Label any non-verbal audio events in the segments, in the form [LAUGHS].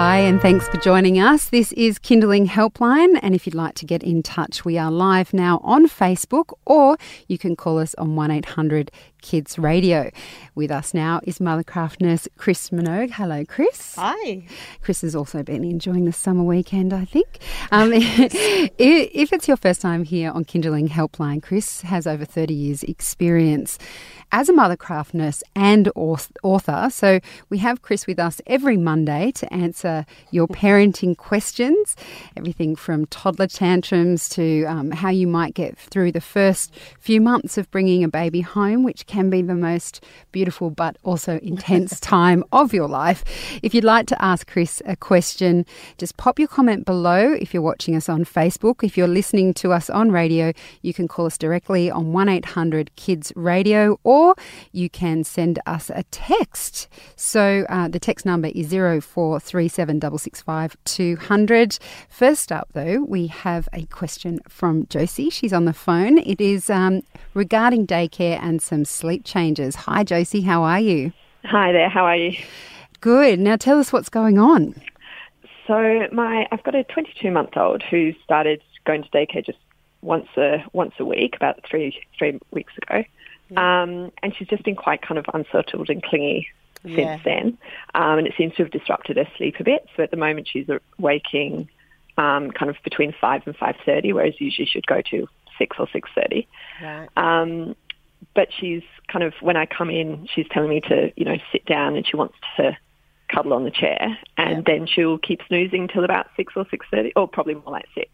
Hi, and thanks for joining us. This is Kinderling Helpline, and if you'd like to get in touch, we are live now on Facebook, or you can call us on 1 800 Kids Radio. With us now is Mothercraft nurse Chris Minogue. Hello, Chris. Hi. Chris has also been enjoying the summer weekend, I think. Um, [LAUGHS] if it's your first time here on Kinderling Helpline, Chris has over 30 years' experience as a mothercraft nurse and author. So we have Chris with us every Monday to answer your [LAUGHS] parenting questions, everything from toddler tantrums to um, how you might get through the first few months of bringing a baby home, which can be the most beautiful but also intense [LAUGHS] time of your life. If you'd like to ask Chris a question, just pop your comment below if you're watching us on Facebook. If you're listening to us on radio, you can call us directly on 1 800 Kids Radio or or you can send us a text. So uh, the text number is 0437 First up, though, we have a question from Josie. She's on the phone. It is um, regarding daycare and some sleep changes. Hi, Josie. How are you? Hi there. How are you? Good. Now tell us what's going on. So my I've got a 22 month old who started going to daycare just once a once a week about three three weeks ago. Yeah. Um, and she's just been quite kind of unsettled and clingy since yeah. then. Um, and it seems to have disrupted her sleep a bit. So at the moment she's waking um, kind of between 5 and 5.30, whereas usually she'd go to 6 or 6.30. Right. Um, but she's kind of, when I come in, she's telling me to, you know, sit down and she wants to cuddle on the chair. And yeah. then she'll keep snoozing till about 6 or 6.30, or probably more like 6.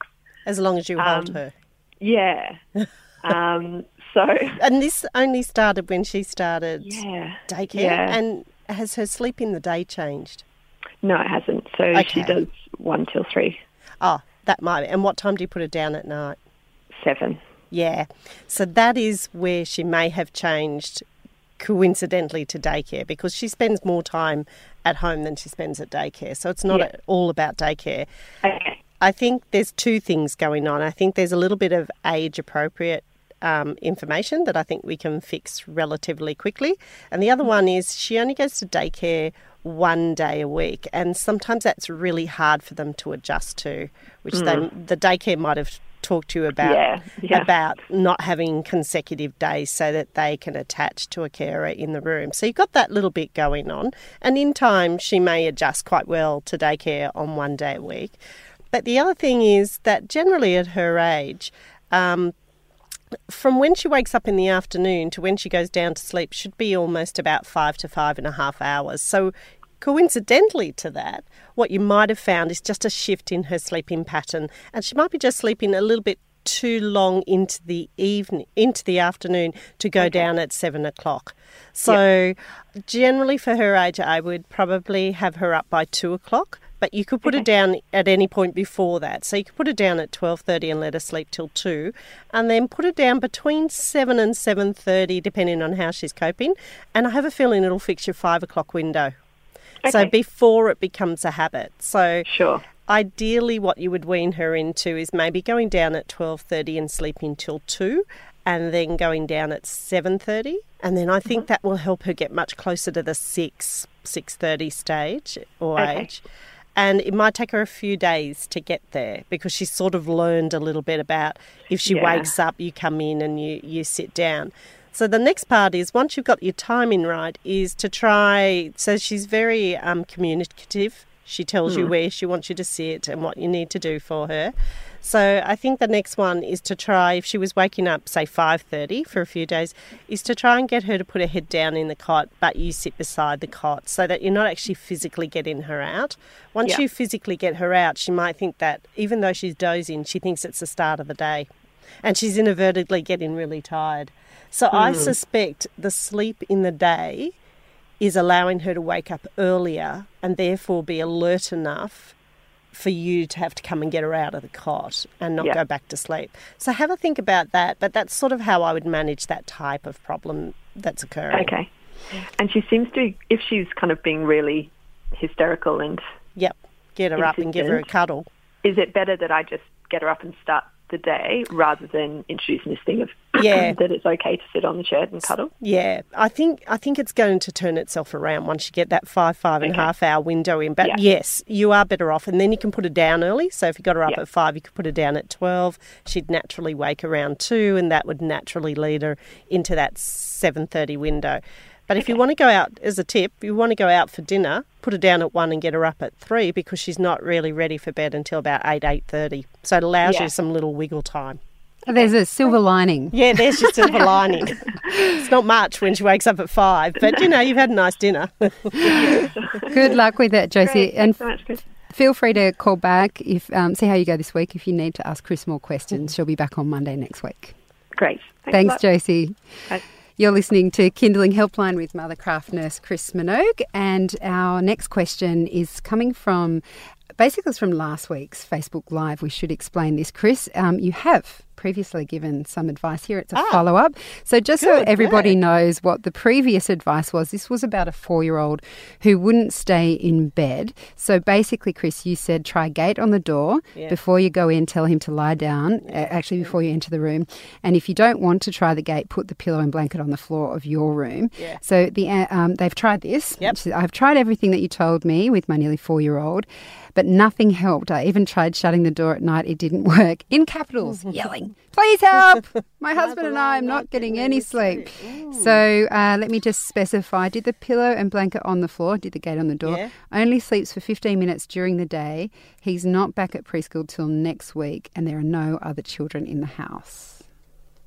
As long as you hold um, her. Yeah. [LAUGHS] um, so and this only started when she started yeah, daycare. Yeah. And has her sleep in the day changed? No, it hasn't. So okay. she does one till three. Oh, that might. And what time do you put her down at night? Seven. Yeah. So that is where she may have changed coincidentally to daycare because she spends more time at home than she spends at daycare. So it's not yeah. all about daycare. Okay. I think there's two things going on. I think there's a little bit of age appropriate um, information that I think we can fix relatively quickly. And the other one is she only goes to daycare one day a week, and sometimes that's really hard for them to adjust to, which mm. they, the daycare might have talked to you about yeah, yeah. about not having consecutive days so that they can attach to a carer in the room. So you've got that little bit going on, and in time she may adjust quite well to daycare on one day a week. But the other thing is that generally at her age, um, from when she wakes up in the afternoon to when she goes down to sleep should be almost about five to five and a half hours. So, coincidentally to that, what you might have found is just a shift in her sleeping pattern, and she might be just sleeping a little bit too long into the evening, into the afternoon to go okay. down at seven o'clock. So, yep. generally for her age, I would probably have her up by two o'clock but you could put okay. it down at any point before that. So you could put it down at 12:30 and let her sleep till 2 and then put it down between 7 and 7:30 depending on how she's coping and I have a feeling it'll fix your 5 o'clock window. Okay. So before it becomes a habit. So Sure. Ideally what you would wean her into is maybe going down at 12:30 and sleeping till 2 and then going down at 7:30 and then I think mm-hmm. that will help her get much closer to the 6 6:30 stage or okay. age and it might take her a few days to get there because she's sort of learned a little bit about if she yeah. wakes up, you come in and you, you sit down. So the next part is once you've got your timing right, is to try. So she's very um, communicative. She tells mm. you hmm. where she wants you to sit and what you need to do for her. So I think the next one is to try if she was waking up say 5:30 for a few days is to try and get her to put her head down in the cot but you sit beside the cot so that you're not actually physically getting her out. Once yeah. you physically get her out, she might think that even though she's dozing, she thinks it's the start of the day. And she's inadvertently getting really tired. So mm. I hmm. suspect the sleep in the day is allowing her to wake up earlier and therefore be alert enough for you to have to come and get her out of the cot and not Yeah. go back to sleep. So have a think about that. But that's sort of how I would manage that type of problem that's occurring. Okay. And she seems to, if she's kind of being really hysterical, and Yep. Get her up and give her a cuddle. is it better that I just get her up and start the day rather than introducing this thing of [CLEARS THROAT] Yeah. that it's okay to sit on the chair and cuddle? Yeah, I think I think it's going to turn itself around once you get that five five and a Okay. half hour window in. But Yeah. yes, you are better off, and then you can put her down early. So if you got her up Yeah. at five, you could put her down at twelve. She'd naturally wake around two, and that would naturally lead her into that seven thirty window. But if you want to go out, as a tip, you want to go out for dinner, put her down at one and get her up at three because she's not really ready for bed until about eight eight thirty. So it allows Yeah. you some little wiggle time. There's a silver lining. Yeah, there's your silver [LAUGHS] lining. It's not much when she wakes up at five, but you know, you've had a nice dinner. [LAUGHS] Good luck with that, Josie. Great. And Thanks so much, Chris. feel free to call back if um, see how you go this week. If you need to ask Chris more questions, she'll be back on Monday next week. Great. Thanks, Thanks. Josie. Bye. You're listening to Kinderling Helpline with Mothercraft nurse Chris Minogue, and our next question is coming from basically it's from last week's Facebook Live. We should explain this, Chris. Um, you have previously given some advice here. It's a Ah. follow up. So, just so everybody work. knows what the previous advice was, this was about a four year old who wouldn't stay in bed. So, basically, Chris, you said try gate on the door Yeah. before you go in, tell him to lie down, uh, actually, before you enter the room. And if you don't want to try the gate, put the pillow and blanket on the floor of your room. Yeah. So, the uh, um, they've tried this. Yep. I've tried everything that you told me with my nearly four year old, but nothing helped. I even tried shutting the door at night. It didn't [LAUGHS] work. In capitals, [LAUGHS] yelling, please help. [LAUGHS] My husband and I am not getting any sleep. So uh, let me just specify did the pillow and blanket on the floor, did the gate on the door, Yeah. only sleeps for 15 minutes during the day. He's not back at preschool till next week, and there are no other children in the house.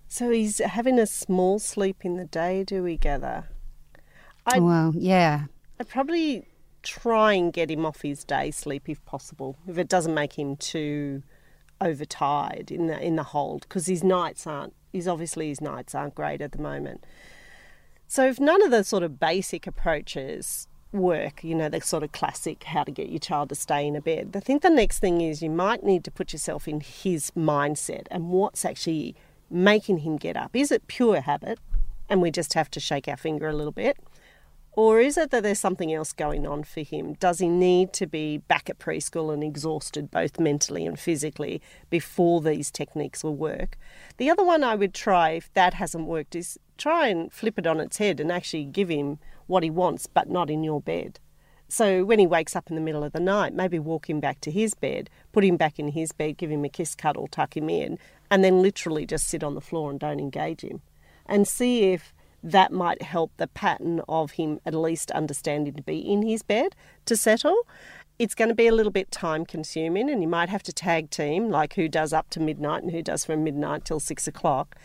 so he's having a small sleep in the day, do we gather? I- well, yeah. I'd probably try and get him off his day sleep if possible, if it doesn't make him too overtired in the in the hold, because his nights aren't. He's obviously his nights aren't great at the moment. So if none of the sort of basic approaches work, you know, the sort of classic how to get your child to stay in a bed, I think the next thing is you might need to put yourself in his mindset and what's actually making him get up. Is it pure habit and we just have to shake our finger a little bit? Or is it that there's something else going on for him? Does he need to be back at preschool and exhausted both mentally and physically before these techniques will work? The other one I would try, if that hasn't worked, is try and flip it on its head and actually give him what he wants, but not in your bed. So when he wakes up in the middle of the night, maybe walk him back to his bed, put him back in his bed, give him a kiss cuddle, tuck him in, and then literally just sit on the floor and don't engage him. And see if that might help the pattern of him at least understanding to be in his bed to settle. It's going to be a little bit time consuming, and you might have to tag team, like who does up to midnight and who does from midnight till six o'clock.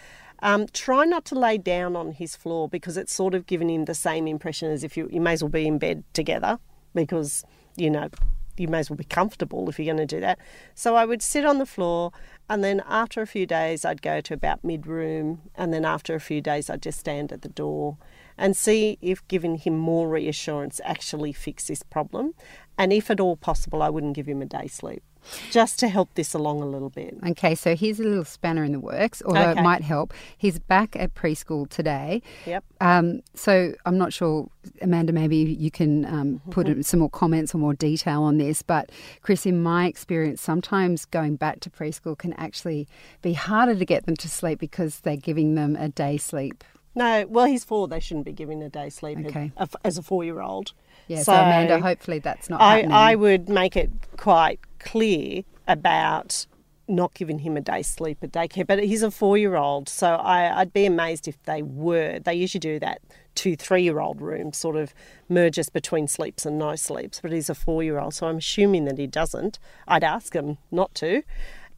Um, try not to lay down on his floor because it's sort of giving him the same impression as if you, you may as well be in bed together because, you know, you may as well be comfortable if you're going to do that. So I would sit on the floor, and then after a few days, I'd go to about mid room, and then after a few days, I'd just stand at the door and see if giving him more reassurance actually fixed this problem. And if at all possible, I wouldn't give him a day sleep just to help this along a little bit. Okay, so here's a little spanner in the works, although Okay. it might help. He's back at preschool today. Yep. Um, so I'm not sure, Amanda, maybe you can um, put in some more comments or more detail on this. But Chris, in my experience, sometimes going back to preschool can actually be harder to get them to sleep because they're giving them a day sleep. No, well, he's four. They shouldn't be giving a day sleep Okay. as, as a four-year-old. Yeah, so, Amanda, hopefully that's not I, happening. I would make it quite clear about not giving him a day's sleep at daycare. But he's a four-year-old, so I, I'd be amazed if they were. They usually do that two, three-year-old room sort of merges between sleeps and no sleeps. But he's a four-year-old, so I'm assuming that he doesn't. I'd ask him not to.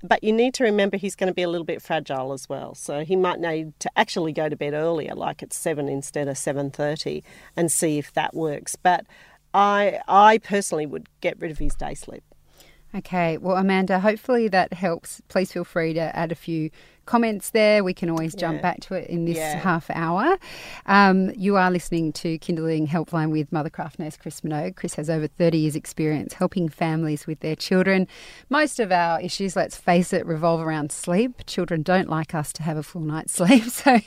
But you need to remember he's going to be a little bit fragile as well. So he might need to actually go to bed earlier, like at seven instead of seven thirty, and see if that works. But I, I personally would get rid of his day sleep. Okay, well, Amanda, hopefully that helps. Please feel free to add a few comments there. We can always jump Yeah. back to it in this Yeah. half hour. Um, you are listening to Kinderling Helpline with Mothercraft nurse Chris Minogue. Chris has over 30 years' experience helping families with their children. Most of our issues, let's face it, revolve around sleep. Children don't like us to have a full night's [LAUGHS] sleep. So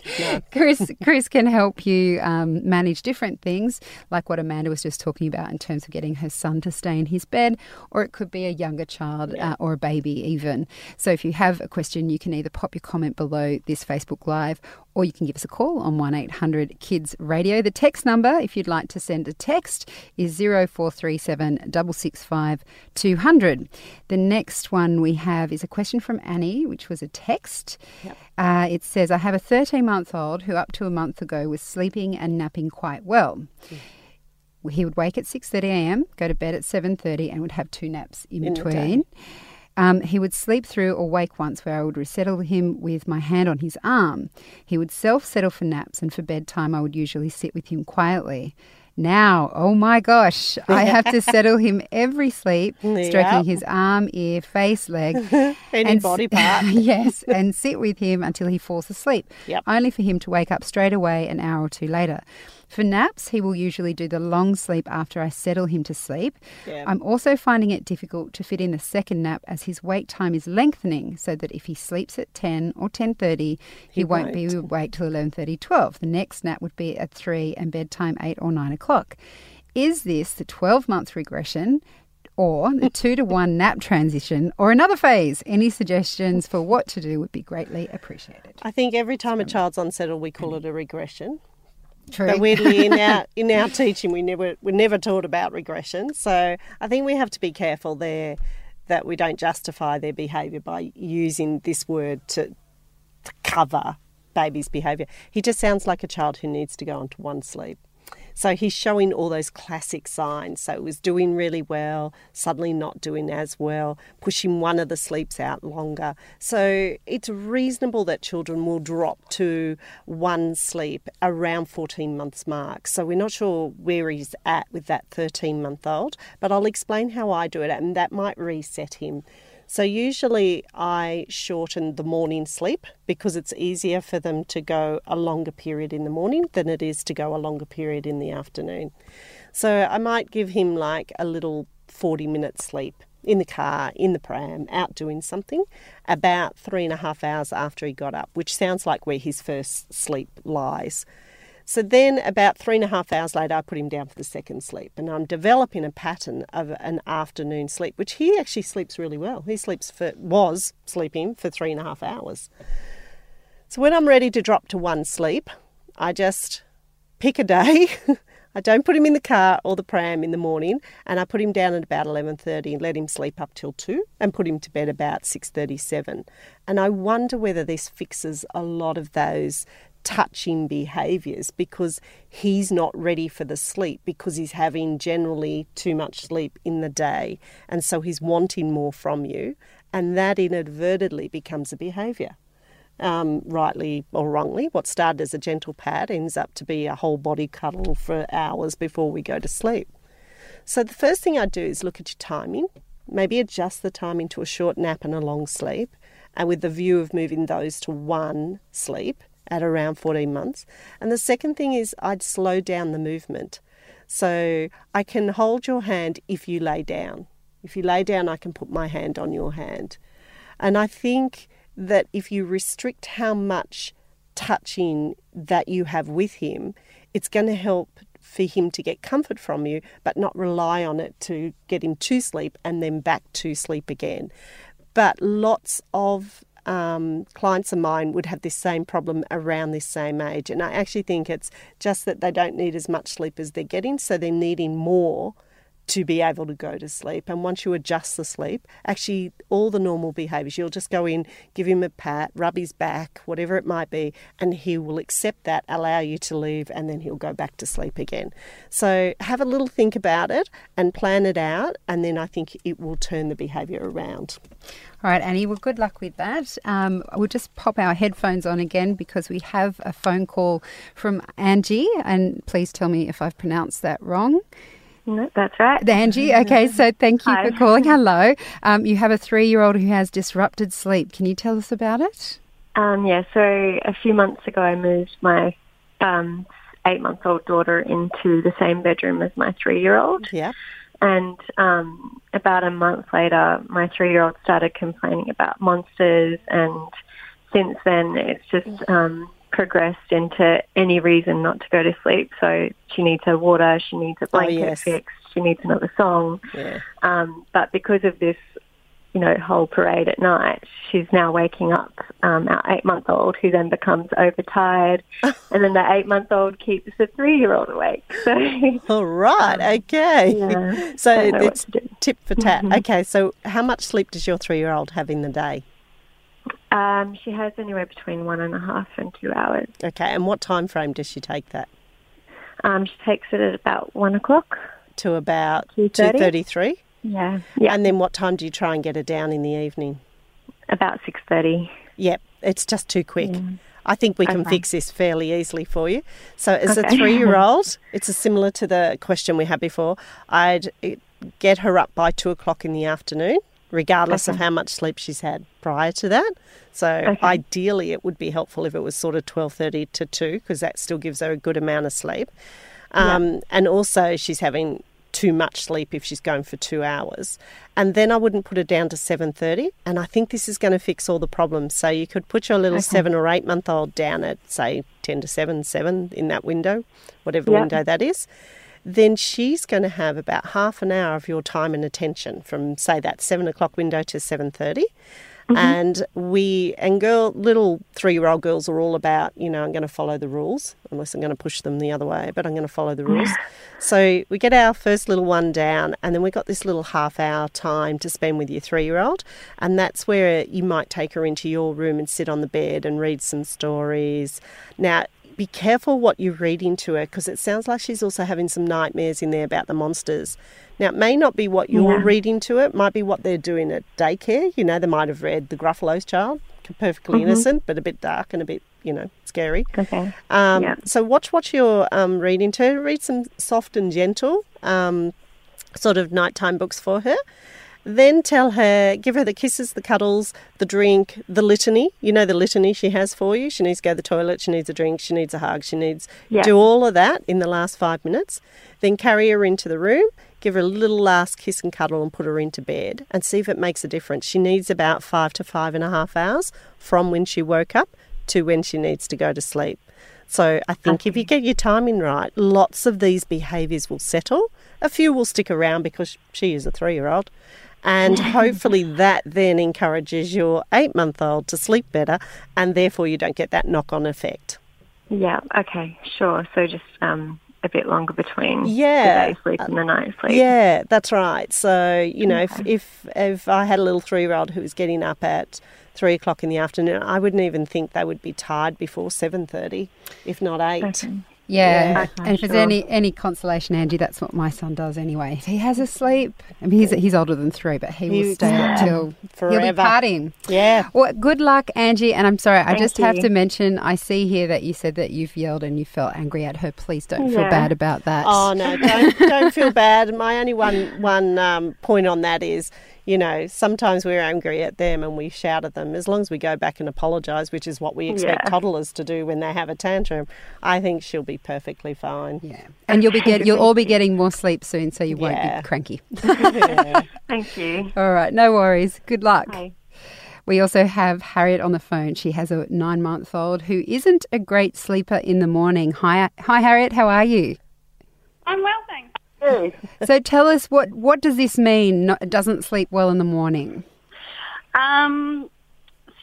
Chris, Chris can help you um, manage different things, like what Amanda was just talking about in terms of getting her son to stay in his bed, or it could be a younger child uh, or a baby even. So if you have a question, you can either pop your comment below this Facebook Live or you can give us a call on 1800 Kids Radio. The text number, if you'd like to send a text, is 0437 665 200. The next one we have is a question from Annie, which was a text. Uh, it says, I have a 13 month old who up to a month ago was sleeping and napping quite well. He would wake at 6:30 a.m., go to bed at 7:30, and would have two naps in, In between. Um, he would sleep through or wake once where I would resettle him with my hand on his arm. He would self settle for naps, and for bedtime, I would usually sit with him quietly. Now, oh my gosh, I have to [LAUGHS] settle him every sleep, stroking Yep. his arm, ear, face, leg. [LAUGHS] Any and body part. [LAUGHS] yes, and sit with him until he falls asleep, Yep. only for him to wake up straight away an hour or two later. For naps, he will usually do the long sleep after I settle him to sleep. Yeah. I'm also finding it difficult to fit in a second nap as his wake time is lengthening so that if he sleeps at 10 or 10.30, he, He won't, be won't. awake till 11.30, 12. The next nap would be at 3 and bedtime 8 or 9 o'clock. Is this the 12-month regression or the [LAUGHS] 2 to 1 nap transition or another phase? Any suggestions for what to do would be greatly appreciated. I think every time a child's unsettled, we call it a regression. True. But weirdly, in [LAUGHS] our in our teaching, we never we're never taught about regression. So I think we have to be careful there that we don't justify their behaviour by using this word to, to cover baby's behaviour. He just sounds like a child who needs to go onto one sleep. So he's showing all those classic signs. So it was doing really well, suddenly not doing as well, pushing one of the sleeps out longer. So it's reasonable that children will drop to one sleep around 14 months mark. So we're not sure where he's at with that 13 month old, but I'll explain how I do it and that might reset him. So usually I shorten the morning sleep because it's easier for them to go a longer period in the morning than it is to go a longer period in the afternoon. So I might give him like a little 40 minute sleep in the car, in the pram, out doing something about three and a half hours after he got up, which sounds like where his first sleep lies. So then, about three and a half hours later, I put him down for the second sleep, and I'm developing a pattern of an afternoon sleep, which he actually sleeps really well. He sleeps for was sleeping for three and a half hours. So when I'm ready to drop to one sleep, I just pick a day. [LAUGHS] I don't put him in the car or the pram in the morning, and I put him down at about eleven thirty and let him sleep up till two, and put him to bed about six thirty-seven. And I wonder whether this fixes a lot of those touching behaviours because he's not ready for the sleep because he's having generally too much sleep in the day, and so he's wanting more from you, and that inadvertently becomes a behaviour. Um, rightly or wrongly, what started as a gentle pat ends up to be a whole body cuddle for hours before we go to sleep. So the first thing I do is look at your timing, maybe adjust the timing to a short nap and a long sleep, and with the view of moving those to one sleep at around 14 months. And the second thing is I'd slow down the movement. So I can hold your hand if you lay down. If you lay down, I can put my hand on your hand. And I think that if you restrict how much touching that you have with him, it's going to help for him to get comfort from you, but not rely on it to get him to sleep and then back to sleep again. But lots of um, clients of mine would have this same problem around this same age. And I actually think it's just that they don't need as much sleep as they're getting, so they're needing more to be able to go to sleep. And once you adjust the sleep, actually, all the normal behaviours, you'll just go in, give him a pat, rub his back, whatever it might be, and he will accept that, allow you to leave, and then he'll go back to sleep again. So have a little think about it and plan it out, and then I think it will turn the behaviour around. All right, Annie, well, good luck with that. Um, we'll just pop our headphones on again because we have a phone call from Angie, and please tell me if I've pronounced that wrong. No, that's right. Angie, okay, so thank you Hi. for calling. [LAUGHS] Hello. Um, you have a three year old who has disrupted sleep. Can you tell us about it? Um, yeah, so a few months ago, I moved my um, eight-month-old daughter into the same bedroom as my three-year-old. Yeah. And um, about a month later, my three-year-old started complaining about monsters, and since then, it's just um, progressed into any reason not to go to sleep. So she needs her water, she needs a blanket yes. fixed, she needs another song. Yeah. Um, but because of this, you know, whole parade at night, she's now waking up um, our eight-month-old, who then becomes overtired, [LAUGHS] and then the eight-month-old keeps the three-year-old awake. [LAUGHS] So All right. okay. yeah, [LAUGHS] So don't know what it's tip for tat. Okay. So how much sleep does your three-year-old have in the day? Um, she has anywhere between one and a half and two hours. Okay. And what time frame does she take that? Um, she takes it at about one o'clock. To about 2.33? Yeah, yeah, And then what time do you try and get her down in the evening? about six thirty. Yep, it's just too quick. I think we can Okay. fix this fairly easily for you. So, as a three year old, it's a similar to the question we had before. I'd eh, get her up by two o'clock in the afternoon, regardless of how much sleep she's had prior to that. So, Okay. ideally, it would be helpful if it was sort of twelve thirty to two, because that still gives her a good amount of sleep. Um, And also, she's having too much sleep if she's going for two hours. And then I wouldn't put her down to 7.30. And I think this is going to fix all the problems. So you could put your little seven or eight month old down at, say, 10 to 7, 7 in that window, whatever Yep. window that is. Then she's going to have about half an hour of your time and attention from, say, that 7 o'clock window to 7.30 mm-hmm. and we and girl little three year old girls are all about you know i'm going to follow the rules unless i'm going to push them the other way but i'm going to follow the rules. [SIGHS] So we get our first little one down and then we got this little half hour time to spend with your three year old and that's where you might take her into your room and sit on the bed and read some stories. Now be careful what you read into her because it sounds like she's also having some nightmares in there about the monsters. Now, it may not be what you're Yeah. reading to it, might be what they're doing at daycare. You know, they might have read The Gruffalo's Child, perfectly innocent, but a bit dark and a bit, you know, scary. Okay. Um, Yeah. So watch what you're um, reading to her. Read some soft and gentle um, sort of nighttime books for her. Then tell her, give her the kisses, the cuddles, the drink, the litany. You know the litany she has for you. She needs to go to the toilet, she needs a drink, she needs a hug, she needs Yeah. do all of that in the last five minutes. Then carry her into the room, give her a little last kiss and cuddle and put her into bed and see if it makes a difference. She needs about five to five and a half hours from when she woke up to when she needs to go to sleep. So I think if you get your timing right, lots of these behaviours will settle. A few will stick around because she is a three year old. And [LAUGHS] hopefully that then encourages your eight month old to sleep better and therefore you don't get that knock on effect. Yeah. Okay. Sure. So just um, a bit longer between Yeah. the day sleep and the night sleep. Yeah, that's right. So you know, if, if if I had a little three year old who was getting up at three o'clock in the afternoon, I wouldn't even think they would be tired before seven thirty, if not eight. Okay. Yeah, Okay, and if it's sure. any any consolation, Angie, that's what my son does anyway. If he has a sleep, I mean, he's he's older than three, but he will stay yeah. up till he'll be Forever. partying. Yeah. Well, good luck, Angie. And I'm sorry, I Thank just have to mention. I see here that you said that you've yelled and you felt angry at her. Please don't feel bad about that. Oh no, don't don't feel bad. My only one one um, point on that is, you know, sometimes we're angry at them and we shout at them. As long as we go back and apologise, which is what we expect Yeah. toddlers to do when they have a tantrum, I think she'll be perfectly fine. Yeah, and you'll be get you'll all be getting more sleep soon, so you won't Yeah. be cranky. Yeah. [LAUGHS] [LAUGHS] Thank you. All right, no worries. Good luck. Bye. We also have Harriet on the phone. She has a nine month old who isn't a great sleeper in the morning. Hi, hi, Harriet. How are you? I'm well, thanks. [LAUGHS] So tell us what what does this mean? No, doesn't sleep well in the morning. Um,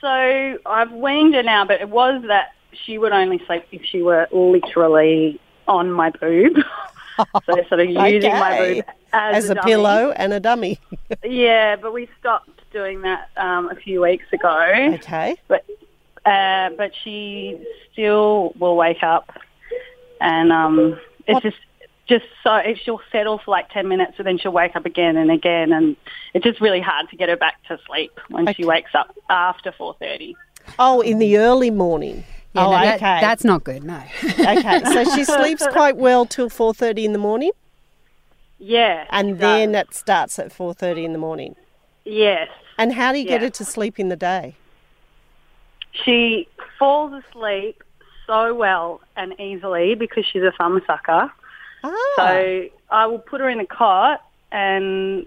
so I've weaned her now, but it was that she would only sleep if she were literally on my boob. [LAUGHS] so sort of [LAUGHS] using my boob as, As a dummy. pillow and a dummy. Yeah, but we stopped doing that um, a few weeks ago. Okay. But uh, but she still will wake up, and um, it's What- just just so she'll settle for like ten minutes, and then she'll wake up again and again, and it's just really hard to get her back to sleep when she wakes up after four thirty. Oh, in the early morning. Yeah, oh, no, that- okay. that's not good. No. okay. [LAUGHS] So she sleeps quite well till four thirty in the morning, Yeah, and then does. it starts at four thirty in the morning. yes, And how do you get Yeah. her to sleep in the day? she falls asleep so well and easily because she's a thumb sucker. Ah, So I will put her in a cot and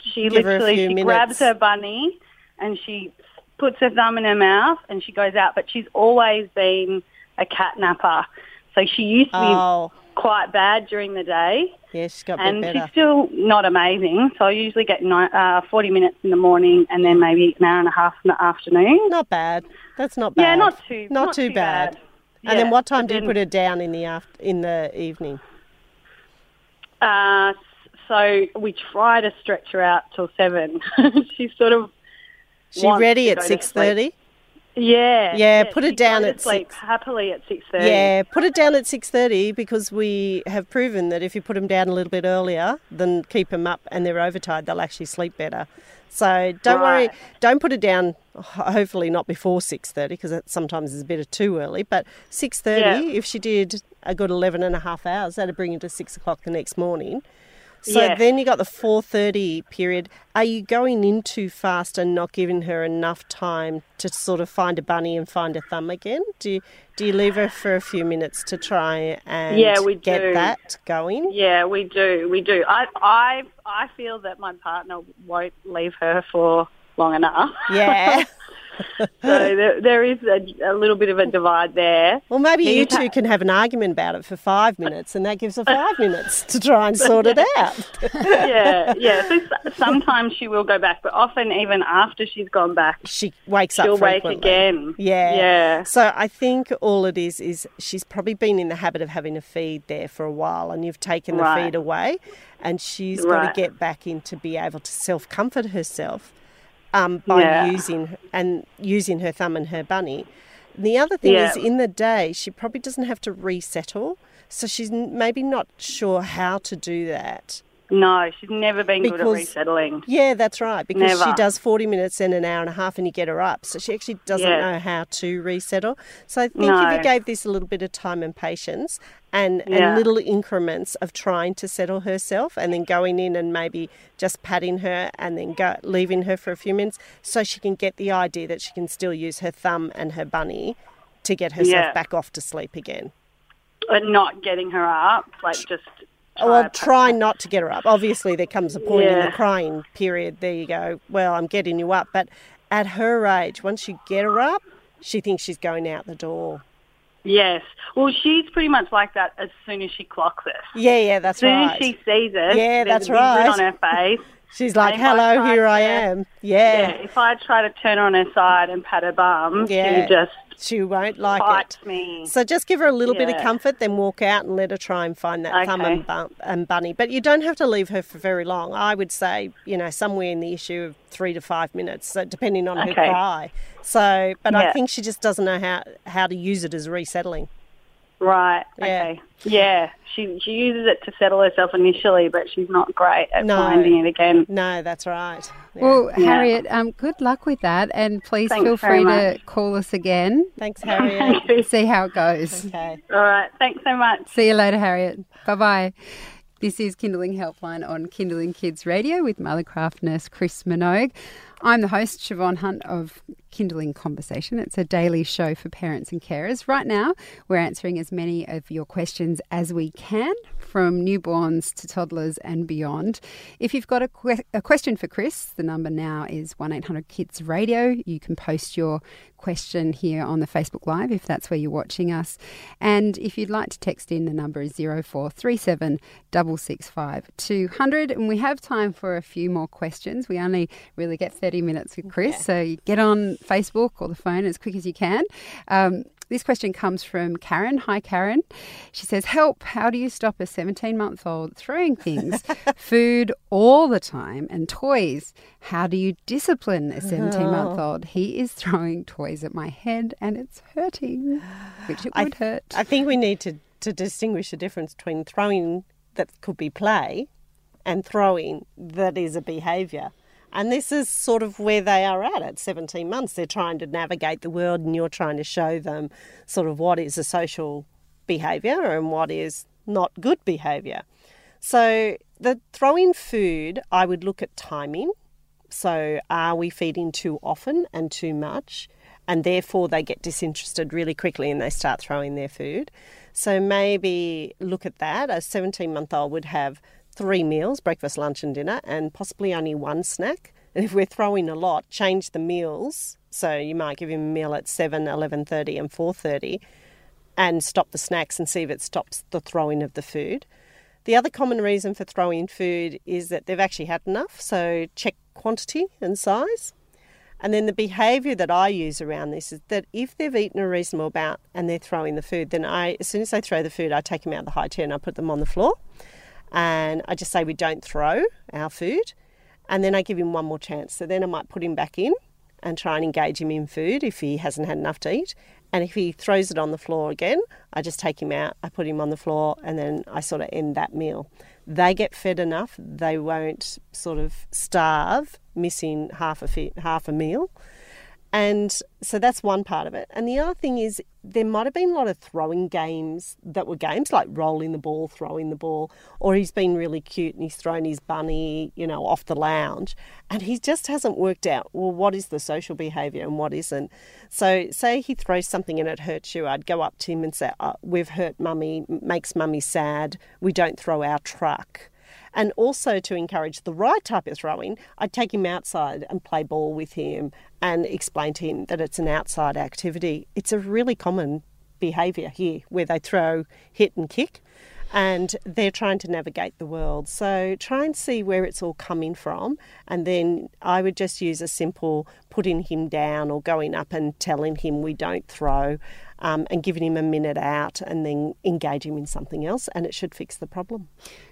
she Give literally she minutes. grabs her bunny and she puts her thumb in her mouth and she goes out. But she's always been a cat napper. So she used to be oh, quite bad during the day yeah, she's got and she's still not amazing. So I usually get ni- uh, 40 minutes in the morning and then maybe an hour and a half in the afternoon. Not bad. That's not bad. Yeah, not too not, not too, too bad. bad. And then what time but do you then- put her down in the after, in the evening? Uh, so we try to stretch her out till seven. [LAUGHS] She's sort of She ready at six thirty? yeah Yeah, put it down at sleep six. happily at six thirty. Yeah, put it down at six thirty because we have proven that if you put them down a little bit earlier, then keep them up and they're overtired, they'll actually sleep better. So don't worry, don't put it down. Hopefully not before six thirty because that sometimes is a bit of too early. But six thirty, Yeah. if she did a good 11 and a half hours, that'd bring you to six o'clock the next morning. So Yeah. then you got the four thirty period. Are you going in too fast and not giving her enough time to sort of find a bunny and find a thumb again? Do you, do you leave her for a few minutes to try and Yeah, we get do. that going? Yeah, we do. We do. I I I feel that my partner won't leave her for long enough. Yeah. [LAUGHS] so there, there is a, a little bit of a divide there. Well, maybe you two can have an argument about it for five minutes, and that gives her five minutes to try and sort it [LAUGHS] out. yeah, yeah. So sometimes she will go back, but often even after she's gone back, She wakes up she'll wake again. Yeah. Yeah. So I think all it is is she's probably been in the habit of having a feed there for a while and you've taken the Right. feed away and she's got to get back in to be able to self comfort herself um, by Yeah. using and using her thumb and her bunny. The other thing Yeah. is in the day she probably doesn't have to resettle. So she's maybe not sure how to do that. No, she's never been good at resettling. Yeah, that's right. Because she does 40 minutes and an hour and a half and you get her up. So she actually doesn't Yeah. know how to resettle. So I think if you gave this a little bit of time and patience and, and little increments of trying to settle herself and then going in and maybe just patting her and then go, leaving her for a few minutes so she can get the idea that she can still use her thumb and her bunny to get herself Yeah. back off to sleep again. And not getting her up, like just. Oh, well, try- try not to get her up. Obviously, there comes a point in the crying period. There you go. Well, I'm getting you up. But at her age, once you get her up, she thinks she's going out the door. Yes. Well, she's pretty much like that as soon as she clocks it. Yeah, yeah, that's right. As soon right. as she sees it, Yeah, that's right. on her face. [LAUGHS] She's like, I hello, here I am. Yeah. Yeah. If I try to turn her on her side and pat her bum, Yeah. she just She won't like it. me. So just give her a little bit of comfort, then walk out and let her try and find that thumb and, and bunny. But you don't have to leave her for very long. I would say, you know, somewhere in the issue of three to five minutes, so depending on her cry. So, but I think she just doesn't know how, how to use it as resettling. Right. Yeah. Okay. Yeah. She she uses it to settle herself initially, but she's not great at No. finding it again. No, that's right. Yeah. Well, Yeah. Harriet, um, good luck with that, and please Thanks feel very free to call us again. Thanks, Harriet. [LAUGHS] See how it goes. okay. All right. Thanks so much. See you later, Harriet. Bye bye. This is Kinderling Helpline on Kinderling Kids Radio with Mothercraft nurse Chris Minogue. I'm the host, Siobhan Hunt of Kinderling Conversation. It's a daily show for parents and carers. Right now, we're answering as many of your questions as we can, from newborns to toddlers and beyond. If you've got a, que- a question for Chris, the number now is 1 800 Kids Radio. You can post your question here on the Facebook Live if that's where you're watching us. And if you'd like to text in, the number is 0437 665 200. And we have time for a few more questions. We only really get 30 minutes with Chris, so you get on Facebook or the phone as quick as you can. Um, this question comes from Karen. Hi, Karen. She says, Help, how do you stop a 17 month old throwing things, [LAUGHS] food all the time, and toys? How do you discipline a 17 month old? He is throwing toys at my head and it's hurting, which it I- would hurt. I think we need to, to distinguish the difference between throwing that could be play and throwing that is a behaviour. And this is sort of where they are at at 17 months. They're trying to navigate the world, and you're trying to show them sort of what is a social behaviour and what is not good behaviour. So, the throwing food, I would look at timing. So, are we feeding too often and too much? and therefore they get disinterested really quickly and they start throwing their food. So maybe look at that. A 17 month old would have three meals breakfast, lunch, and dinner, and possibly only one snack. And if we're throwing a lot, change the meals. So you might give him a meal at 7, 11.30 and 4.30 and stop the snacks and see if it stops the throwing of the food. The other common reason for throwing food is that they've actually had enough, so check quantity and size. And then the behaviour that I use around this is that if they've eaten a reasonable amount and they're throwing the food, then I, as soon as they throw the food, I take them out of the high chair and I put them on the floor. And I just say we don't throw our food. And then I give him one more chance. So then I might put him back in and try and engage him in food if he hasn't had enough to eat. And if he throws it on the floor again, I just take him out, I put him on the floor, and then I sort of end that meal. They get fed enough, they won't sort of starve missing half a, half a meal. And so that's one part of it. And the other thing is, there might have been a lot of throwing games that were games like rolling the ball, throwing the ball, or he's been really cute and he's thrown his bunny, you know, off the lounge. And he just hasn't worked out, well, what is the social behaviour and what isn't. So, say he throws something and it hurts you, I'd go up to him and say, oh, We've hurt mummy, makes mummy sad, we don't throw our truck and also to encourage the right type of throwing, I'd take him outside and play ball with him and explain to him that it's an outside activity. It's a really common behaviour here where they throw, hit, and kick. And they're trying to navigate the world. So try and see where it's all coming from. And then I would just use a simple putting him down or going up and telling him we don't throw um, and giving him a minute out and then engage him in something else. And it should fix the problem.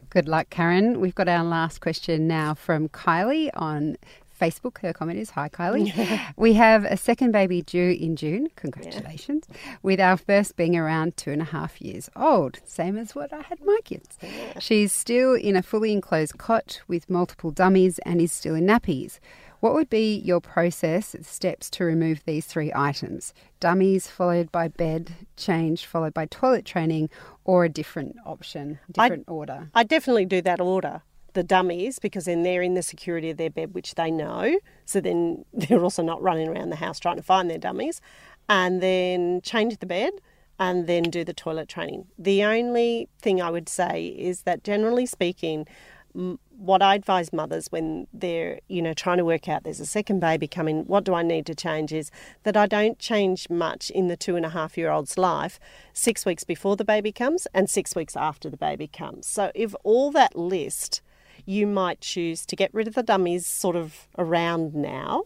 Good luck, Karen. We've got our last question now from Kylie on Facebook. Her comment is Hi, Kylie. [LAUGHS] we have a second baby due in June. Congratulations. Yeah. With our first being around two and a half years old, same as what I had my kids. Yeah. She's still in a fully enclosed cot with multiple dummies and is still in nappies. What would be your process, steps to remove these three items? Dummies followed by bed, change followed by toilet training, or a different option, different I'd, order? I definitely do that order. The dummies, because then they're in the security of their bed, which they know. So then [LAUGHS] they're also not running around the house trying to find their dummies. And then change the bed and then do the toilet training. The only thing I would say is that generally speaking, what I advise mothers when they're, you know, trying to work out there's a second baby coming, what do I need to change is that I don't change much in the two and a half year old's life six weeks before the baby comes and six weeks after the baby comes. So if all that list, you might choose to get rid of the dummies sort of around now.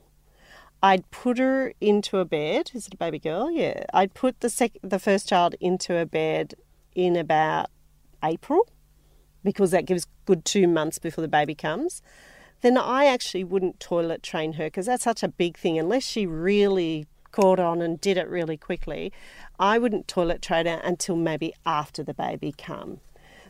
I'd put her into a bed. Is it a baby girl? Yeah. I'd put the sec- the first child into a bed in about April because that gives good two months before the baby comes, then I actually wouldn't toilet train her because that's such a big thing. Unless she really caught on and did it really quickly, I wouldn't toilet train her until maybe after the baby come.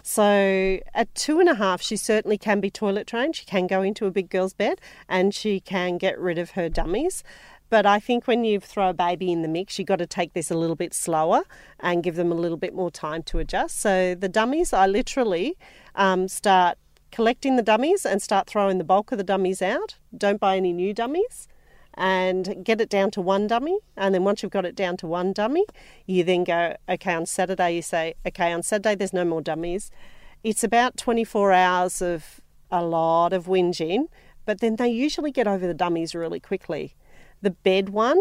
So at two and a half, she certainly can be toilet trained. She can go into a big girl's bed and she can get rid of her dummies. But I think when you throw a baby in the mix, you've got to take this a little bit slower and give them a little bit more time to adjust. So the dummies, I literally um, start collecting the dummies and start throwing the bulk of the dummies out. Don't buy any new dummies and get it down to one dummy. And then once you've got it down to one dummy, you then go, okay, on Saturday, you say, okay, on Saturday, there's no more dummies. It's about 24 hours of a lot of whinging, but then they usually get over the dummies really quickly the bed one.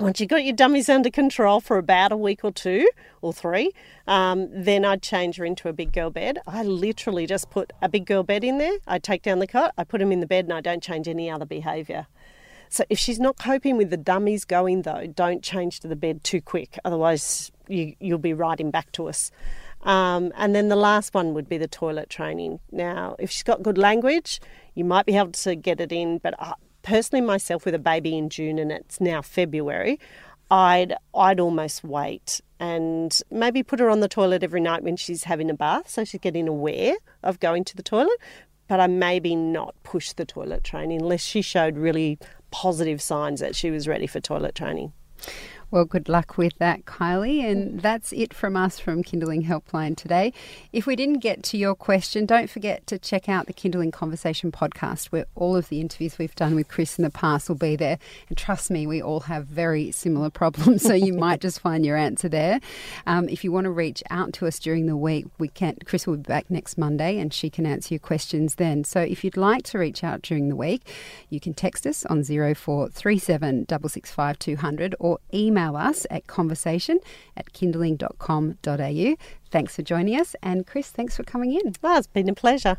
Once you've got your dummies under control for about a week or two or three, um, then I'd change her into a big girl bed. I literally just put a big girl bed in there. I take down the cot, I put them in the bed, and I don't change any other behaviour. So if she's not coping with the dummies going though, don't change to the bed too quick. Otherwise, you, you'll be riding back to us. Um, and then the last one would be the toilet training. Now, if she's got good language, you might be able to get it in, but uh, personally myself with a baby in June and it's now February, I'd I'd almost wait and maybe put her on the toilet every night when she's having a bath so she's getting aware of going to the toilet. But I maybe not push the toilet training unless she showed really positive signs that she was ready for toilet training. Well, good luck with that, Kylie. And that's it from us from Kinderling Helpline today. If we didn't get to your question, don't forget to check out the Kinderling Conversation podcast, where all of the interviews we've done with Chris in the past will be there. And trust me, we all have very similar [LAUGHS] problems, so you might just find your answer there. Um, if you want to reach out to us during the week, we can. Chris will be back next Monday, and she can answer your questions then. So if you'd like to reach out during the week, you can text us on 0437 665 200 or email email us at conversation at kinderling.com.au. Thanks for joining us. And Chris, thanks for coming in. Well, it's been a pleasure.